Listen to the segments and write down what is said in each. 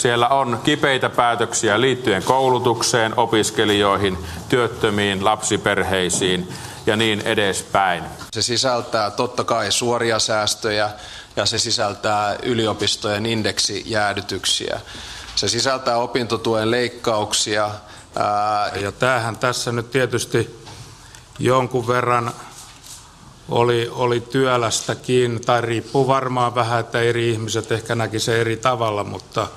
Siellä on kipeitä päätöksiä liittyen koulutukseen, opiskelijoihin, työttömiin, lapsiperheisiin ja niin edespäin. Se sisältää totta kai suoria säästöjä ja se sisältää yliopistojen indeksijäädytyksiä. Se sisältää opintotuen leikkauksia. Ja tämähän tässä nyt tietysti jonkun verran oli, oli työlästäkin, tai riippuu varmaan vähän, että eri ihmiset ehkä näki se eri tavalla, mutta,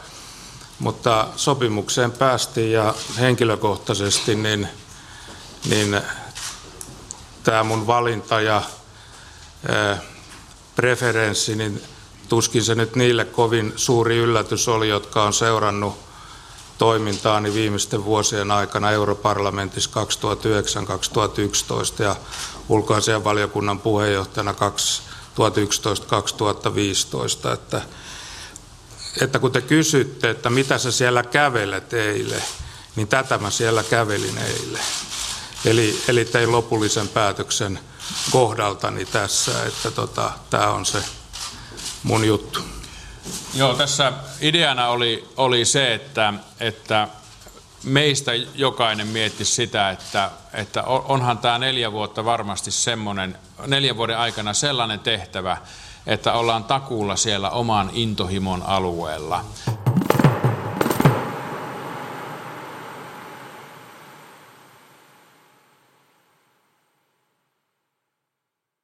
mutta sopimukseen päästiin ja henkilökohtaisesti niin, niin tämä mun valinta ja ää, preferenssi, niin tuskin se nyt niille kovin suuri yllätys oli, jotka on seurannut toimintaani viimeisten vuosien aikana europarlamentissa 2009-2011 ja ulkoasianvaliokunnan puheenjohtajana 2011-2015, että, että kun te kysytte, että mitä sä siellä kävelet eilen, niin tätä mä siellä kävelin eilen. Eli, eli tein lopullisen päätöksen kohdaltani tässä, että tota, tämä on se mun juttu. Joo, tässä ideana oli, oli se, että, että meistä jokainen mietti sitä, että, että onhan tämä neljä vuotta varmasti semmoinen, neljän vuoden aikana sellainen tehtävä, että ollaan takuulla siellä oman intohimon alueella.